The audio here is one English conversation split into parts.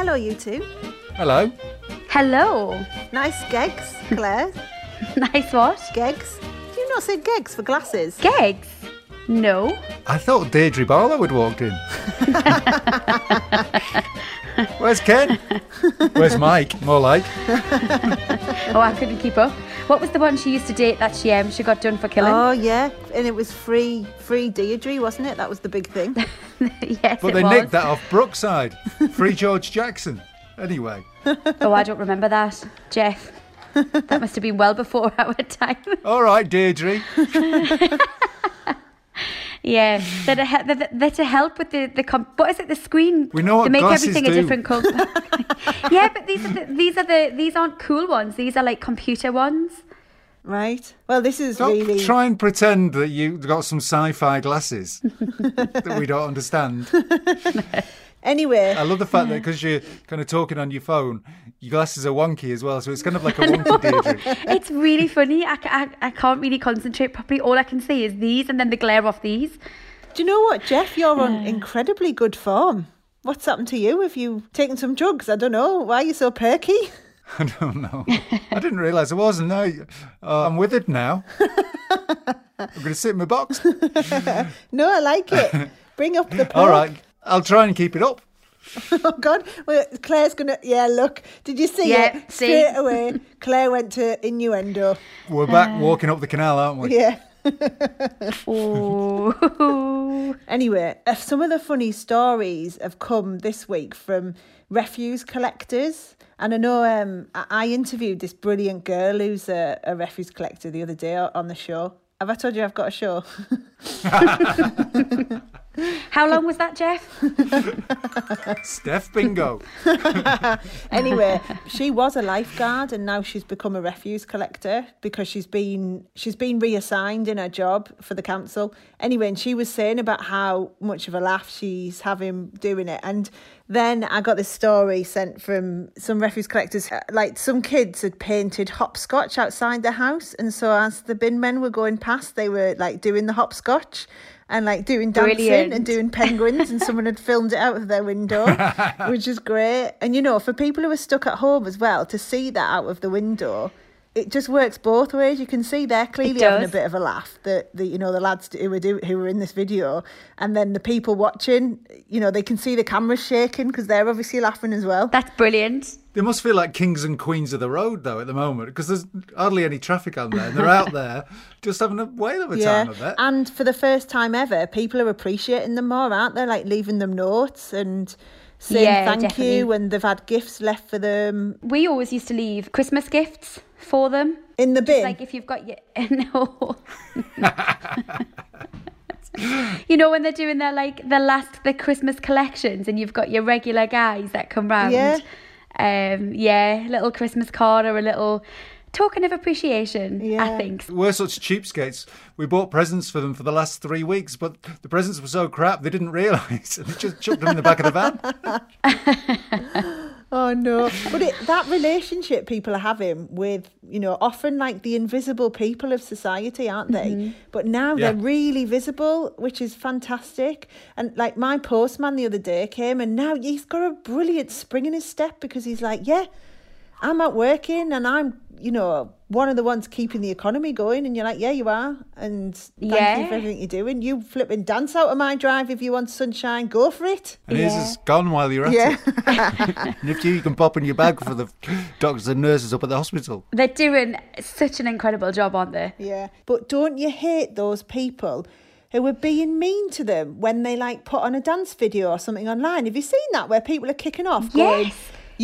Hello, you two. Hello. Hello. Nice gegs, Claire. nice what? Gegs. Do you not say gegs for glasses? Gegs? No. I thought Deirdre Barlow had walked in. Where's Ken? Where's Mike? More like. oh, I couldn't keep up. What was the one she used to date that she um she got done for killing? Oh yeah, and it was free, free Deirdre, wasn't it? That was the big thing. yes, But it they was. nicked that off Brookside. Free George Jackson. Anyway. Oh, I don't remember that, Jeff. That must have been well before our time. All right, Deirdre. yeah, they're to, he- they're, they're to help with the the comp- what is it? The screen. We know what they make glasses everything do. a different colour. yeah, but these are the, these are the these aren't cool ones. These are like computer ones. Right. Well, this is Don't really. try and pretend that you've got some sci-fi glasses that we don't understand. Anyway, I love the fact that because you're kind of talking on your phone, your glasses are wonky as well, so it's kind of like a wonky Deirdre. It's really funny. I, I, I can't really concentrate properly. All I can see is these and then the glare off these. do you know what, Jeff? You're on incredibly good form. What's happened to you? Have you taken some drugs? I don't know. Why are you so perky? I don't know. I didn't realise I wasn't. No, uh, I'm with it now. I'm going to sit in my box. No, I like it. Bring up the. All pork. right, I'll try and keep it up. Oh God! Well, Claire's gonna. Yeah, look. Did you see Yeah, it? see. Straight away, Claire went to innuendo. We're back walking up the canal, aren't we? Yeah. Oh, Anyway, uh, some of the funny stories have come this week from refuse collectors. And I know um, I I interviewed this brilliant girl who's a, a refuse collector the other day on the show. Have I told you I've got a show? how long was that, Jeff? Steph Bingo. anyway, she was a lifeguard and now she's become a refuse collector because she's been she's been reassigned in her job for the council. Anyway, and she was saying about how much of a laugh she's having doing it. And then I got this story sent from some refuse collectors. Like some kids had painted hopscotch outside the house, and so as the bin men were going past, they were like doing the hopscotch. And like doing dancing Brilliant. and doing penguins, and someone had filmed it out of their window, which is great. And you know, for people who are stuck at home as well, to see that out of the window, it just works both ways. You can see they're clearly having a bit of a laugh. The, the you know the lads who were do, who were in this video, and then the people watching, you know, they can see the cameras shaking because they're obviously laughing as well. That's brilliant. They must feel like kings and queens of the road, though, at the moment, because there's hardly any traffic on there. And they're out there just having a whale of a yeah, time, I bet. and for the first time ever, people are appreciating them more, aren't they? Like leaving them notes and saying Yeah, thank definitely. you and they've had gifts left for them We always used to leave Christmas gifts for them. in the bin. Like if you've got your no. you know when they're doing their like the last the Christmas collections and you've got your regular guys that come round. Yeah. Um yeah, little Christmas card or a little token of appreciation, yeah. I think. We're such cheapskates. We bought presents for them for the last three weeks, but the presents were so crap they didn't realise. And they just chucked them in the back of the van. No! But it, that relationship people are having with, you know, often like the invisible people of society, aren't they? Mm-hmm. But now Yeah. they're really visible, which is fantastic. And like my postman the other day came, and now he's got a brilliant spring in his step because he's like, yeah. I'm out working and I'm you know, one of the ones keeping the economy going. And you're like, yeah, you are. And thank you for everything you're doing. You flipping dance out of my drive if you want sunshine. Go for it. And his is gone while you're at Yeah. it. And if you, you can pop in your bag for the doctors and nurses up at the hospital. They're doing such an incredible job, aren't they? Yeah. But don't you hate those people who are being mean to them when they like put on a dance video or something online? Have you seen that where people are kicking off going, Yes.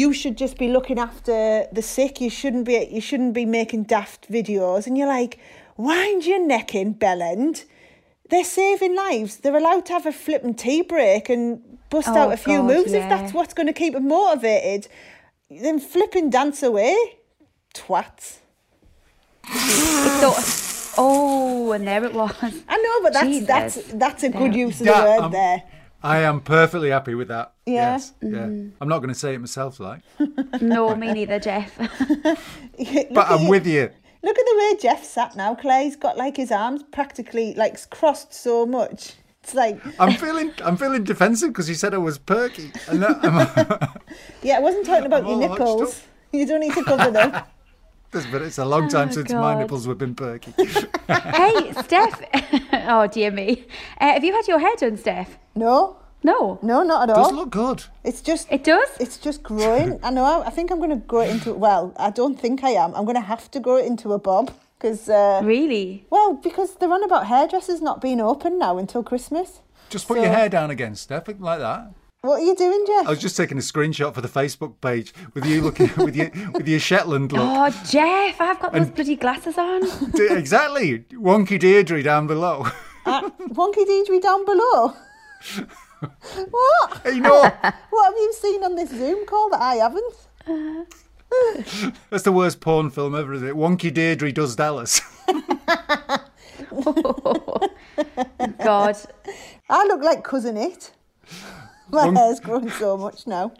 You should just be looking after the sick. You shouldn't be you shouldn't be making daft videos. And you're like, wind your neck in, bellend. They're saving lives. They're allowed to have a flipping tea break and bust Oh, out a few God, moves if that's what's going to keep them motivated. Then flipping dance away. Twats. So, oh, and there it was. I know, but that's Jesus. that's that's a good Yeah. use of the word um, there. I am perfectly happy with that. Yeah. Yes. Yeah. Mm-hmm. I'm not going to say it myself, like, No, me neither, Jeff. But I'm with you. Look at the way Jeff sat now, Clay. He's got like his arms practically like crossed so much. It's like, I'm feeling I'm feeling defensive because you said I was perky. And that, I'm, yeah, I wasn't talking about I'm your nipples. You don't need to cover them. This- but it's a long time Oh, since my nipples have been perky. hey, Steph. oh, dear me. Uh, have you had your hair done, Steph? No, No. no, not at all. Does all. look good. It's just, It does? it's just growing. I know. I think I'm going to grow it into. Well, I don't think I am. I'm going to have to grow it into a bob because. Uh, Really? well, because they're on about hairdressers not being open now until Christmas. Just put So- your hair down again, Steph, like that. What are you doing, Jeff? I was just taking a screenshot for the Facebook page with you looking with your with your Shetland look. Oh, Jeff, I've got those bloody glasses on. D- exactly, wonky Deirdre down below. Uh, Wonky Deirdre down below. what? hey, no, What have you seen on this Zoom call that I haven't? that's the worst porn film ever, is it? Wonky Deirdre does Dallas. God. I look like Cousin Itt. My hair's grown so much now.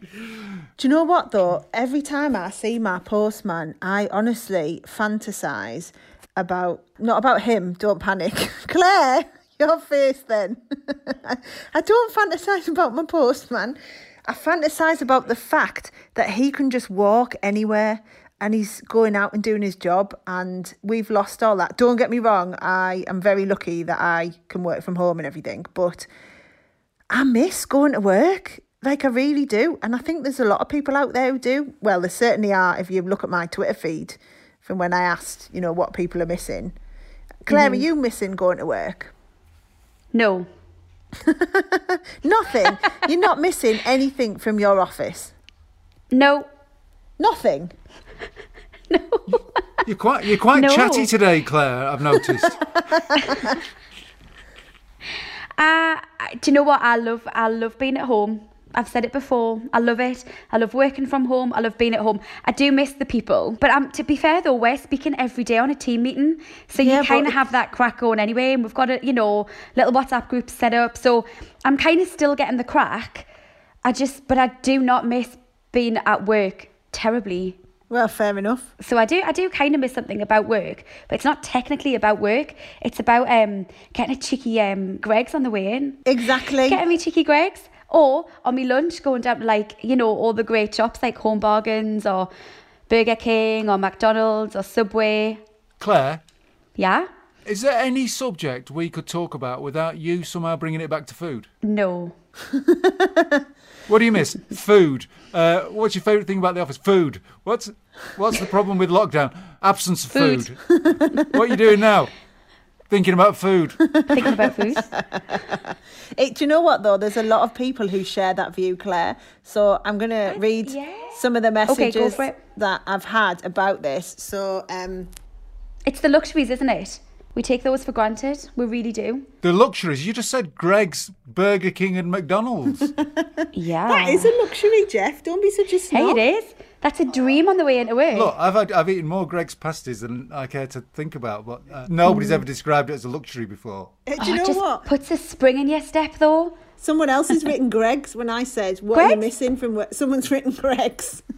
Do you know what though? Every time I see my postman, I honestly fantasize about not about him. Don't panic, Claire. Your face then. I don't fantasize about my postman. I fantasize about the fact that he can just walk anywhere and he's going out and doing his job and we've lost all that. Don't get me wrong, I am very lucky that I can work from home and everything, but I miss going to work. Like I really do. And I think there's a lot of people out there who do. Well, there certainly are if you look at my Twitter feed from when I asked, you know, what people are missing. Claire, are mm-hmm. you missing going to work? No. Nothing. You're not missing anything from your office. No. Nothing. No. You're quite you're quite No. chatty today, Claire. I've noticed. Uh, do you know what I love? I love being at home. I've said it before. I love it. I love working from home. I love being at home. I do miss the people. But um, to be fair though, we're speaking every day on a team meeting. So Yeah, you kind of have that crack going anyway. And we've got a, you know, little WhatsApp group set up. So I'm kind of still getting the crack. I just, but I do not miss being at work terribly. Well, fair enough. So I do, I do kind of miss something about work, but it's not technically about work. It's about um getting a cheeky um Greggs on the way in. Exactly. Getting me cheeky Greggs, or on my lunch going down to like you know all the great shops like Home Bargains or Burger King or McDonald's or Subway. Claire, Yeah. is there any subject we could talk about without you somehow bringing it back to food? No. What do you miss? food. Uh, what's your favourite thing about the office? Food. What's what's the problem with lockdown? Absence of food. Food. what are you doing now? Thinking about food. Thinking about food. It, do you know what though? There's a lot of people who share that view, Claire. So I'm going to read yeah. some of the messages for it. that I've had about this. So um, It's the luxuries, isn't it? We take those for granted. We really do. The luxuries. You just said Greggs, Burger King, and McDonald's. Yeah. that is a luxury, Jeff. Don't be such a snob. Hey, it is. That's a dream on the way into work. Look, I've had, I've eaten more Greggs pasties than I care to think about, but uh, nobody's ever described it as a luxury before. Uh, Do Oh, you it know just what? puts a spring in your step, though. Someone else has written Greggs when I said, What are you missing from work? Someone's written Greggs.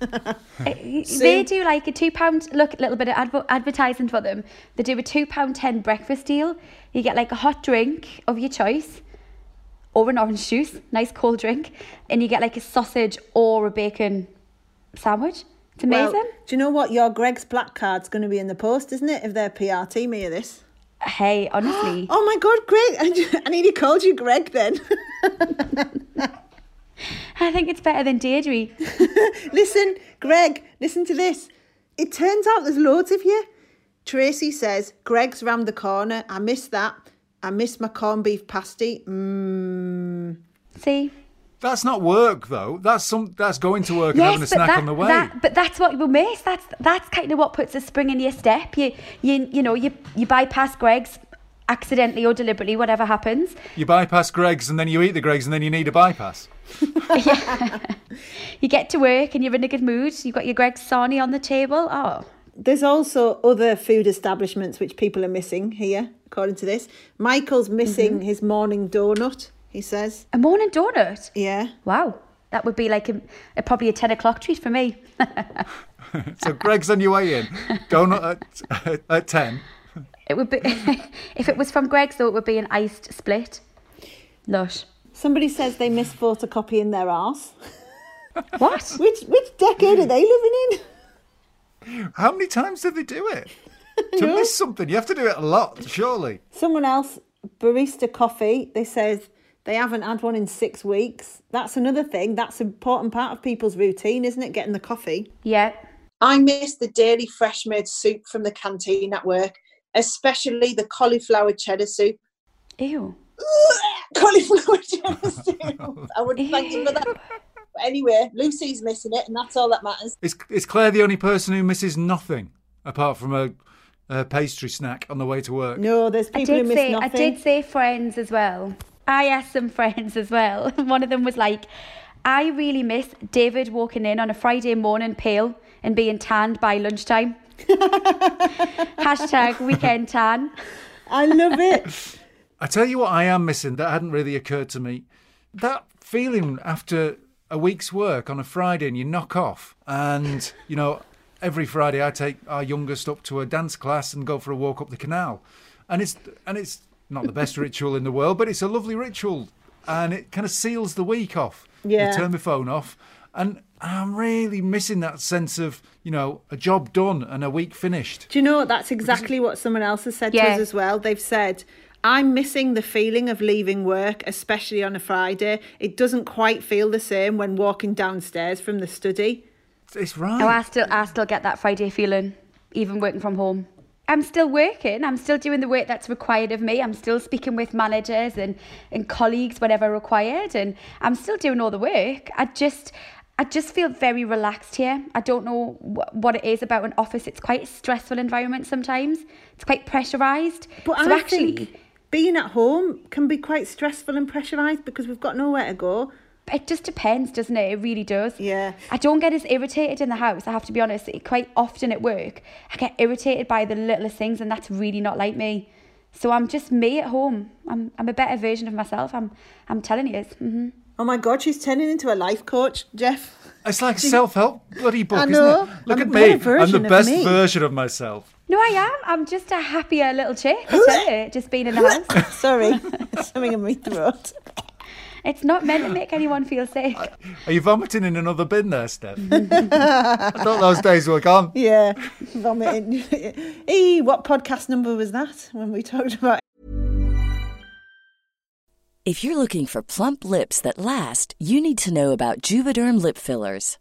Uh, they do like a two pound. Look, a little bit of adver- advertising for them. They do a two pound ten breakfast deal. You get like a hot drink of your choice, or an orange juice, nice cold drink, and you get like a sausage or a bacon sandwich. It's amazing. Well, do you know what? Your Greggs black card's going to be in the post, isn't it? If their PR team hear this. Hey, honestly. Oh my God, Greg! I nearly called you Greg then. I think it's better than Deirdre. listen, Greg, listen to this. It turns out there's loads of you. Tracy says, Greggs round the corner. I miss that. I miss my corned beef pasty. Mmm. See? That's not work though. That's some. That's going to work and having a snack that, on the way. that- but that's what we miss. That's that's kind of what puts a spring in your step. You you you know you you bypass Greggs accidentally or deliberately, whatever happens. You bypass Greggs and then you eat the Greggs and then you need a bypass. You get to work and you're in a good mood. You've got your Greggs sarnie on the table. Oh, There's also other food establishments which people are missing here, according to this. Michael's missing mm-hmm. his morning donut, he says. a morning donut. Yeah. Wow, that would be like a, a probably a ten o'clock treat for me. So Greggs on your way in. Donut at, at ten. It would be if it was from Greggs though. It would be an iced split. Lush. Somebody says they miss photocopying their arse. What? Which which decade are they living in? How many times do they do it? To miss something, you have to do it a lot, surely. Someone else, barista coffee, they says they haven't had one in six weeks. That's another thing. That's an important part of people's routine, isn't it? Getting the coffee. Yeah. I miss the daily fresh made soup from the canteen at work, especially the cauliflower cheddar soup. Ew. cauliflower cheddar soup. I wouldn't thank you for that. But anyway, Lucy's missing it, and that's all that matters. Is is Claire the only person who misses nothing apart from a, a pastry snack on the way to work? No, there's people who miss say nothing. I did say friends as well. I asked some friends as well. One of them was like, I really miss David walking in on a Friday morning pale and being tanned by lunchtime. Hashtag weekend tan. I love it. I tell you what, I am missing that hadn't really occurred to me. That feeling after a week's work on a Friday and you knock off, and you know, every Friday I take our youngest up to a dance class and go for a walk up the canal, and it's and it's not the best ritual in the world, but it's a lovely ritual, and it kind of seals the week off. Yeah. You turn my phone off, and I'm really missing that sense of you know a job done and a week finished. Do you know what? That's exactly what someone else has said to us as well. They've said, I'm missing the feeling of leaving work, especially on a Friday. It doesn't quite feel the same when walking downstairs from the study. It's right. Oh, I still, I still get that Friday feeling, even working from home. I'm still working. I'm still doing the work that's required of me. I'm still speaking with managers and, and colleagues whenever required, and I'm still doing all the work. I just, I just feel very relaxed here. I don't know wh- what it is about an office. It's quite a stressful environment sometimes. It's quite pressurized. But so I actually, think being at home can be quite stressful and pressurised because we've got nowhere to go. It just depends, doesn't it? It really does. Yeah. I don't get as irritated in the house, I have to be honest. Quite often at work, I get irritated by the littlest things, and that's really not like me. So I'm just me at home. I'm, I'm a better version of myself. I'm, I'm telling you. hmm Oh my God, she's turning into a life coach, Jeff. It's like a self-help bloody book, I know. isn't it? Look I'm at me. I'm the best me. version of myself. No, I am. I'm just a happier little chick. I tell you, just being in the house. Sorry, something in my throat. It's not meant to make anyone feel sick. Are you vomiting in another bin there, Steph? I thought those days were gone. Yeah, vomiting. hey, what podcast number was that when we talked about If you're looking for plump lips that last, you need to know about Juvederm lip fillers.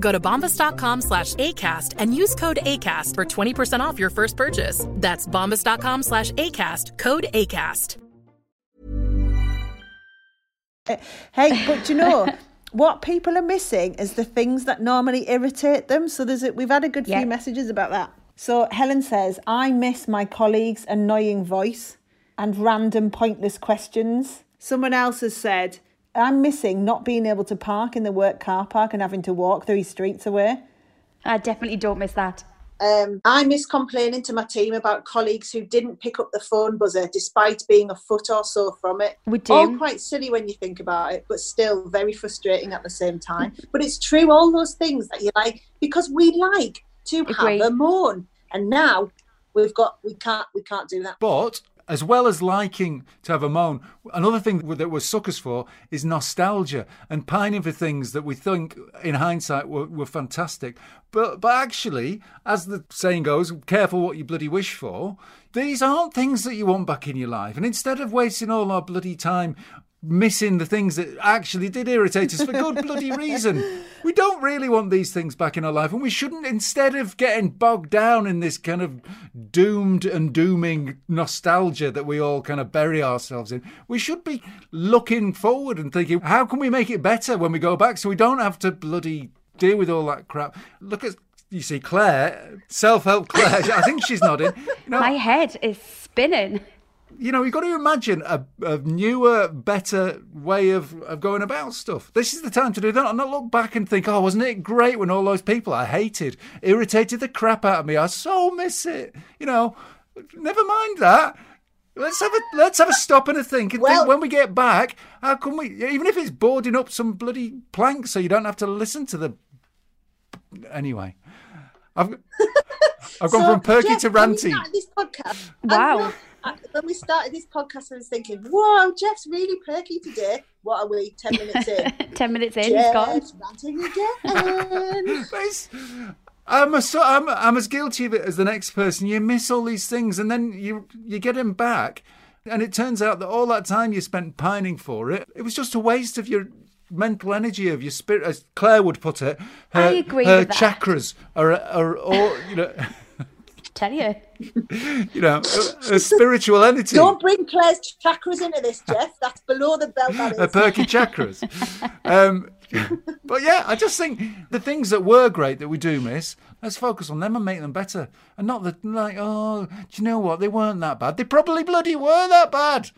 Go to bombas.com slash ACAST and use code ACAST for 20% off your first purchase. That's bombas.com slash ACAST, code ACAST. Hey, but you know what people are missing is the things that normally irritate them. So there's a, we've had a good Yeah. few messages about that. So Helen says, "I miss my colleagues' annoying voice and random pointless questions." Someone else has said, "I'm missing not being able to park in the work car park and having to walk three streets away." I definitely don't miss that. Um, I miss complaining to my team about colleagues who didn't pick up the phone buzzer despite being a foot or so from it. We do. All quite silly when you think about it, but still very frustrating at the same time. But it's true, all those things that you like, because we like to Agree. have a moan. And now we've got, we can't, we can't do that. But as well as liking to have a moan, another thing that we're suckers for is nostalgia and pining for things that we think, in hindsight, were, were fantastic. But but actually, as the saying goes, careful what you bloody wish for. These aren't things that you want back in your life. And instead of wasting all our bloody time missing the things that actually did irritate us for good bloody reason. We don't really want these things back in our life, and we shouldn't, instead of getting bogged down in this kind of doomed and dooming nostalgia that we all kind of bury ourselves in, we should be looking forward and thinking, how can we make it better when we go back so we don't have to bloody deal with all that crap? Look at. You see, Claire, self-help Claire. I think she's nodding. You know, My head is spinning. You know, you've got to imagine a, a newer, better way of, of going about stuff. This is the time to do that, and not look back and think, oh, wasn't it great when all those people I hated irritated the crap out of me? I so miss it. You know, never mind that. Let's have a let's have a stop and a think and Well- think when we get back, how can we even if it's boarding up some bloody plank so you don't have to listen to the anyway. I've I've gone So, from perky Jeff, to ranty. this podcast, Wow. I'm not- I- when we started this podcast, I was thinking, "Whoa, Jeff's really perky today." What are we? Ten minutes in. Ten minutes in, he's gone. Ranting again. I'm, a, so, I'm, I'm as guilty of it as the next person. You miss all these things, and then you you get them back, and it turns out that all that time you spent pining for it, it was just a waste of your mental energy, of your spirit, as Claire would put it. Her, I agree Her with that. chakras are, are all you know, Tell you. you know, a, a spiritual entity. Don't bring Claire's chakras into this, Jeff. That's below the belt. That a perky chakras. um, but yeah, I just think the things that were great that we do miss, let's focus on them and make them better, and not the like. Oh, do you know what? They weren't that bad. They probably bloody were that bad.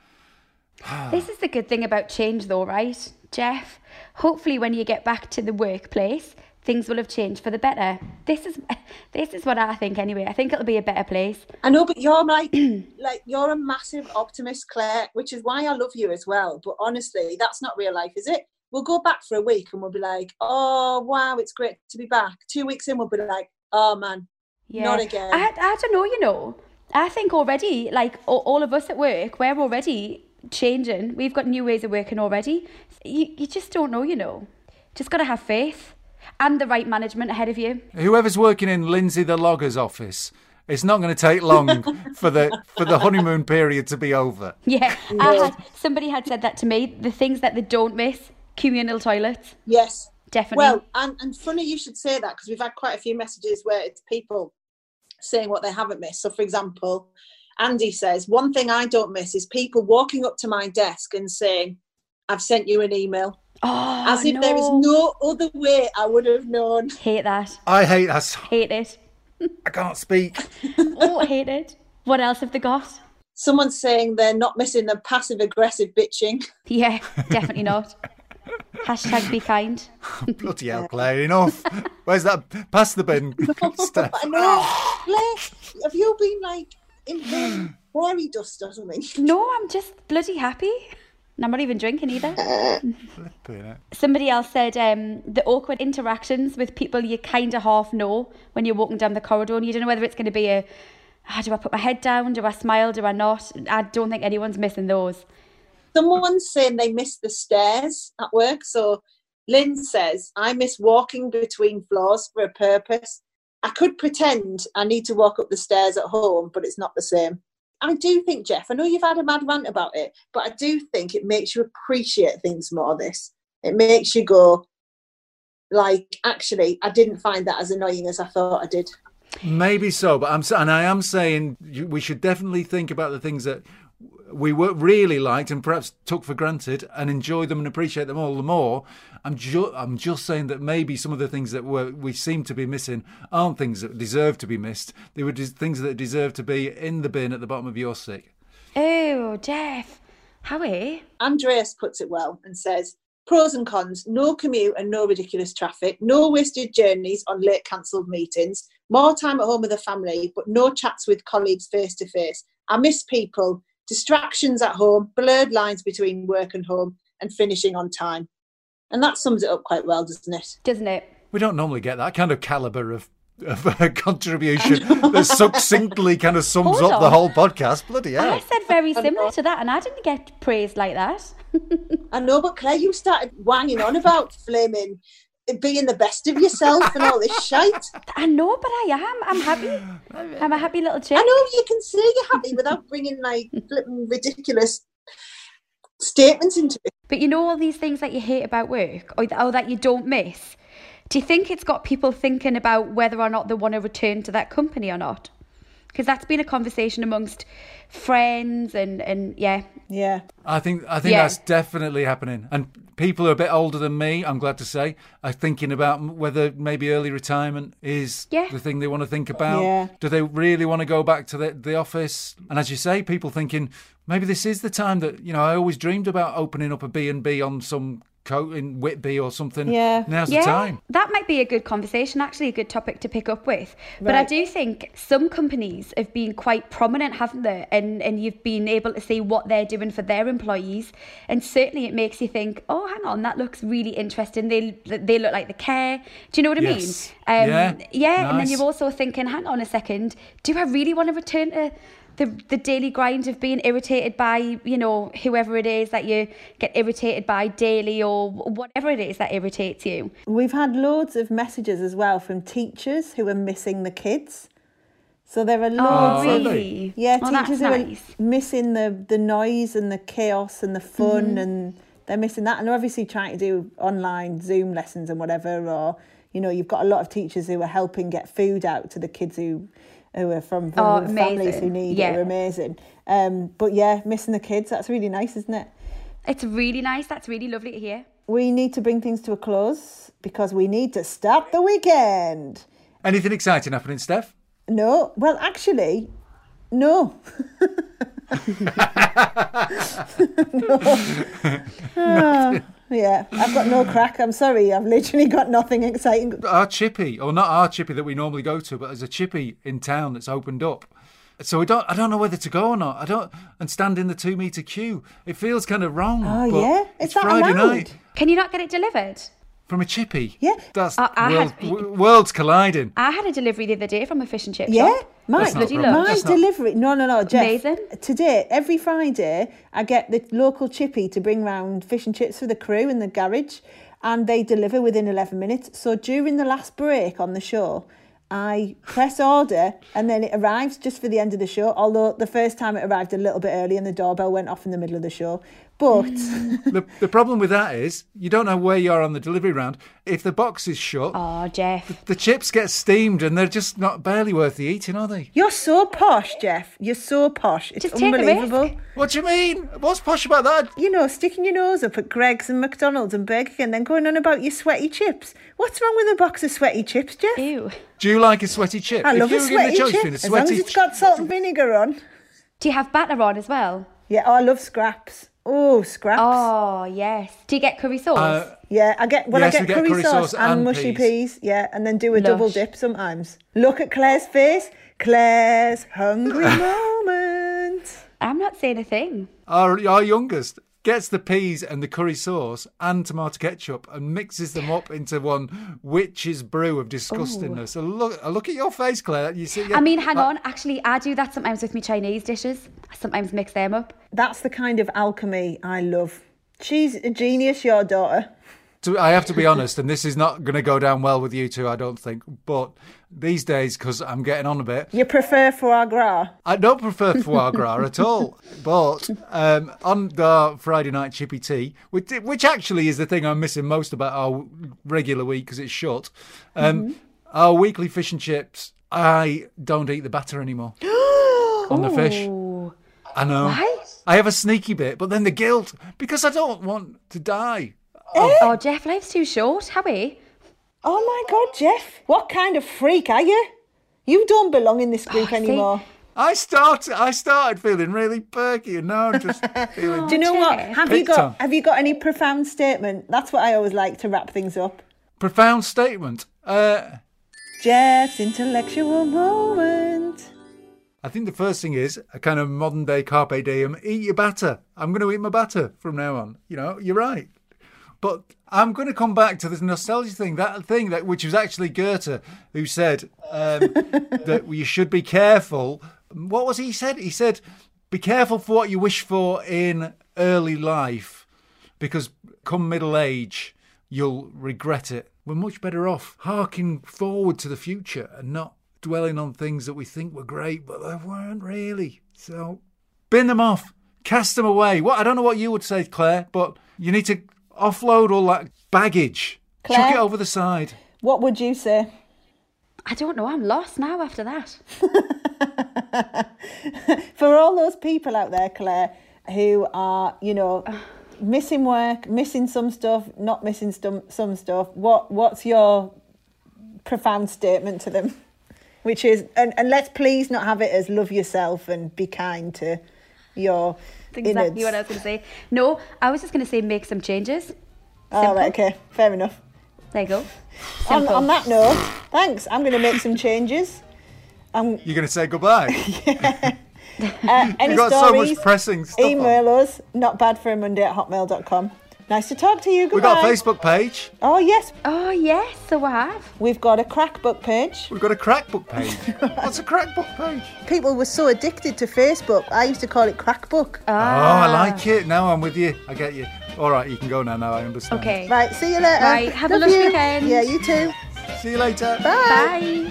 This is the good thing about change, though, right, Jeff? Hopefully, when you get back to the workplace, things will have changed for the better. This is this is what I think, anyway. I think it'll be a better place. I know, but you're like, like you're a massive optimist, Claire, which is why I love you as well. But honestly, that's not real life, is it? We'll go back for a week and we'll be like, "Oh wow, it's great to be back." Two weeks in, we'll be like, "Oh man, Yeah. not again." I, I don't know, you know. I think already, like all, of us at work, we're already changing. We've got new ways of working already. You, you just don't know, you know. Just got to have faith and the right management ahead of you. Whoever's working in Lindsay the logger's office, it's not going to take long for the for the honeymoon period to be over. Yeah, I had, somebody had said that to me. The things that they don't miss: communal toilets. yes. Definitely. Well, and, and funny you should say that because we've had quite a few messages where it's people saying what they haven't missed. So, for example, Andy says, One thing I don't miss is people walking up to my desk and saying, I've sent you an email. Oh, As if there is no other way I would have known. hate that. I hate that. Hate it. I can't speak. oh, I hate it. What else have they got? Someone's saying they're not missing the passive aggressive bitching. Yeah, definitely not. Hashtag be kind. Bloody hell, Claire, enough. Where's that? Pass the bin, Steph. I know. Claire, have you been like in the fairy dust or something? No, I'm just bloody happy. And I'm not even drinking either. Somebody else said um, the awkward interactions with people you kind of half know when you're walking down the corridor and you don't know whether it's going to be a, oh, do I put my head down? Do I smile? Do I not? I don't think anyone's missing those. Someone's saying they miss the stairs at work. So Lynn says, I miss walking between floors for a purpose. I could pretend I need to walk up the stairs at home, but it's not the same. I do think, Jeff, I know you've had a mad rant about it, but I do think it makes you appreciate things more. This it makes you go, like, actually, I didn't find that as annoying as I thought I did. Maybe so, but I'm and I am saying we should definitely think about the things that we were really liked and perhaps took for granted and enjoy them and appreciate them all the more. I'm just I'm just saying that maybe some of the things that were we seem to be missing aren't things that deserve to be missed. They were des- things that deserve to be in the bin at the bottom of your sick. Oh, Jeff, Howie. Andreas puts it well and says. Pros and cons, no commute and no ridiculous traffic, no wasted journeys on late cancelled meetings, more time at home with the family, but no chats with colleagues face to face. I miss people, distractions at home, blurred lines between work and home, and finishing on time. And that sums it up quite well, doesn't it? Doesn't it? We don't normally get that kind of caliber of of uh, a contribution that succinctly kind of sums Hold up the whole podcast. Bloody hell. I said very similar to that, and I didn't get praised like that. I know, but Claire, you started wanging on about flaming being the best of yourself and all this shite. I know, but I am. I'm happy. I'm a happy little chick. I know you can say you're happy without bringing like flipping ridiculous statements into it. But you know all these things that you hate about work or, or that you don't miss. Do you think it's got people thinking about whether or not they want to return to that company or not? Because that's been a conversation amongst friends and, and yeah. Yeah. I think I think Yeah. that's definitely happening, and people who are a bit older than me, I'm glad to say, are thinking about whether maybe early retirement is Yeah. the thing they want to think about. Yeah. Do they really want to go back to the, the office? And as you say, people thinking maybe this is the time that you know I always dreamed about opening up a B and B on some coat in Whitby or something. Yeah. now's yeah, the time. that might be a good conversation, actually, a good topic to pick up with. But I do think some companies have been quite prominent, haven't they? And and you've been able to see what they're doing for their employees, and certainly it makes you think, oh, hang on, that looks really interesting. They they look like they care. Do you know what I Yes. mean? Um, Yeah. yeah. And then you're also thinking, hang on a second, do I really want to return to the, the daily grind of being irritated by, you know, whoever it is that you get irritated by daily or whatever it is that irritates you. We've had loads of messages as well from teachers who are missing the kids. So there are loads Oh, of really? yeah Oh, teachers who nice. are missing the the noise and the chaos and the fun Mm-hmm. and they're missing that and they're obviously trying to do online Zoom lessons and whatever or you know you've got a lot of teachers who are helping get food out to the kids who who are from Oh, families who need Yeah. it are amazing. Um, but yeah, missing the kids that's really nice, isn't it? It's really nice. That's really lovely to hear. We need to bring things to a close because we need to start the weekend. Anything exciting happening, Steph? No, well, actually, no. no. Ah, yeah, I've got no crack. I'm sorry. I've literally got nothing exciting. Our chippy, or not our chippy that we normally go to, but there's a chippy in town that's opened up. So we don't. I don't know whether to go or not. I don't. And stand in the two meter queue. It feels kind of wrong. Oh, but yeah? Is It's that Friday allowed? night Can you not get it delivered? From a chippy. Yeah. That's I- I world, had- w- worlds colliding. I had a delivery the other day from a fish and chip Yeah, shop. my, That's not bloody a love. my That's not- delivery. No, no, no, Jeff. Amazing. Today, every Friday, I get the local chippy to bring round fish and chips for the crew in the garage, and they deliver within 11 minutes. So during the last break on the show, I press order and then it arrives just for the end of the show. Although the first time it arrived a little bit early and the doorbell went off in the middle of the show. But the, the problem with that is you don't know where you are on the delivery round. If the box is shut, Oh, Jeff. the chips get steamed and they're just not barely worth the eating, are they? you're so posh, Jeff. You're so posh. It's Just unbelievable. What do you mean? What's posh about that? You know, sticking your nose up at Greggs and McDonald's and Burger King and then going on about your sweaty chips. What's wrong with a box of sweaty chips, Jeff? Ew. Do you like a sweaty chip? I If love you a sweaty choice chip. between a As long as it's got salt and vinegar on. Do you have batter on as well? Yeah, oh, I love scraps. Oh, scraps. Oh, yes. Do you get curry sauce? Uh, Yeah, I get well. Yes, I we get, get curry, curry sauce, sauce and, and mushy peas. peas. Yeah, and then do a double dip sometimes. Look at Claire's face. Claire's hungry moment. I'm not saying a thing. our, our youngest gets the peas and the curry sauce and tomato ketchup and mixes them up into one witch's brew of disgustingness. So look, look at your face, Claire. You see, I mean, hang like- on. Actually, I do that sometimes with my Chinese dishes. I sometimes mix them up. That's the kind of alchemy I love. She's a genius, your daughter. To, I have to be honest, and this is not going to go down well with you two, I don't think. But these days, because I'm getting on a bit, You prefer foie gras? I don't prefer foie gras at all. But um, on the Friday night chippy tea, which, which actually is the thing I'm missing most about our regular week because it's shut, um, our weekly fish and chips, I don't eat the batter anymore on the fish. Ooh. I know. Why? I have a sneaky bit, but then the guilt because I don't want to die. Oh, Jeff, life's too short. Howie. Oh my God, Jeff! What kind of freak are you? You don't belong in this group see- anymore. I started. I started feeling really perky, and now I'm just feeling. Do you know what? Have you got time. Have you got any profound statement? That's what I always like to wrap things up. profound statement. Uh, Jeff's intellectual moment. I think the first thing is a kind of modern day carpe diem. Eat your batter. I'm going to eat my batter from now on. You know, you're right. But I'm going to come back to this nostalgia thing. That thing that which was actually Goethe who said um, that you should be careful. What was he he said? He said, "Be careful for what you wish for in early life, because come middle age, you'll regret it. We're much better off harking forward to the future and not dwelling on things that we think were great, but they weren't really. So, bin them off, cast them away. What I don't know what you would say, Claire, but you need to offload all that baggage. Chuck it over the side. What would you say? I don't know. I'm lost now after that. For all those people out there, Claire, who are, you know, missing work, missing some stuff, not missing some some stuff, what what's your profound statement to them? Which is, and, and let's please not have it as love yourself and be kind to your That's exactly what I was going to say. No, I was just going to say make some changes. All right, okay, fair enough. There you go. On, Simple. on that note, thanks. I'm going to make some changes. Um, You're going to say goodbye. uh, any You've got so stories? much pressing stuff. on. email us. Not bad for a Monday at hotmail.com. Nice to talk to you. Guys. We've got a Facebook page. Oh yes, Oh, yes, so I have. we've got a crackbook page. We've got a crackbook page. What's a crackbook page? People were so addicted to Facebook. I used to call it crackbook. Ah. Oh, I like it. Now I'm with you. I get you. All right, you can go now. Now I understand. Okay. Right, see you later. Right, have a Love lush you. weekend. Yeah, you too. See you later. Bye.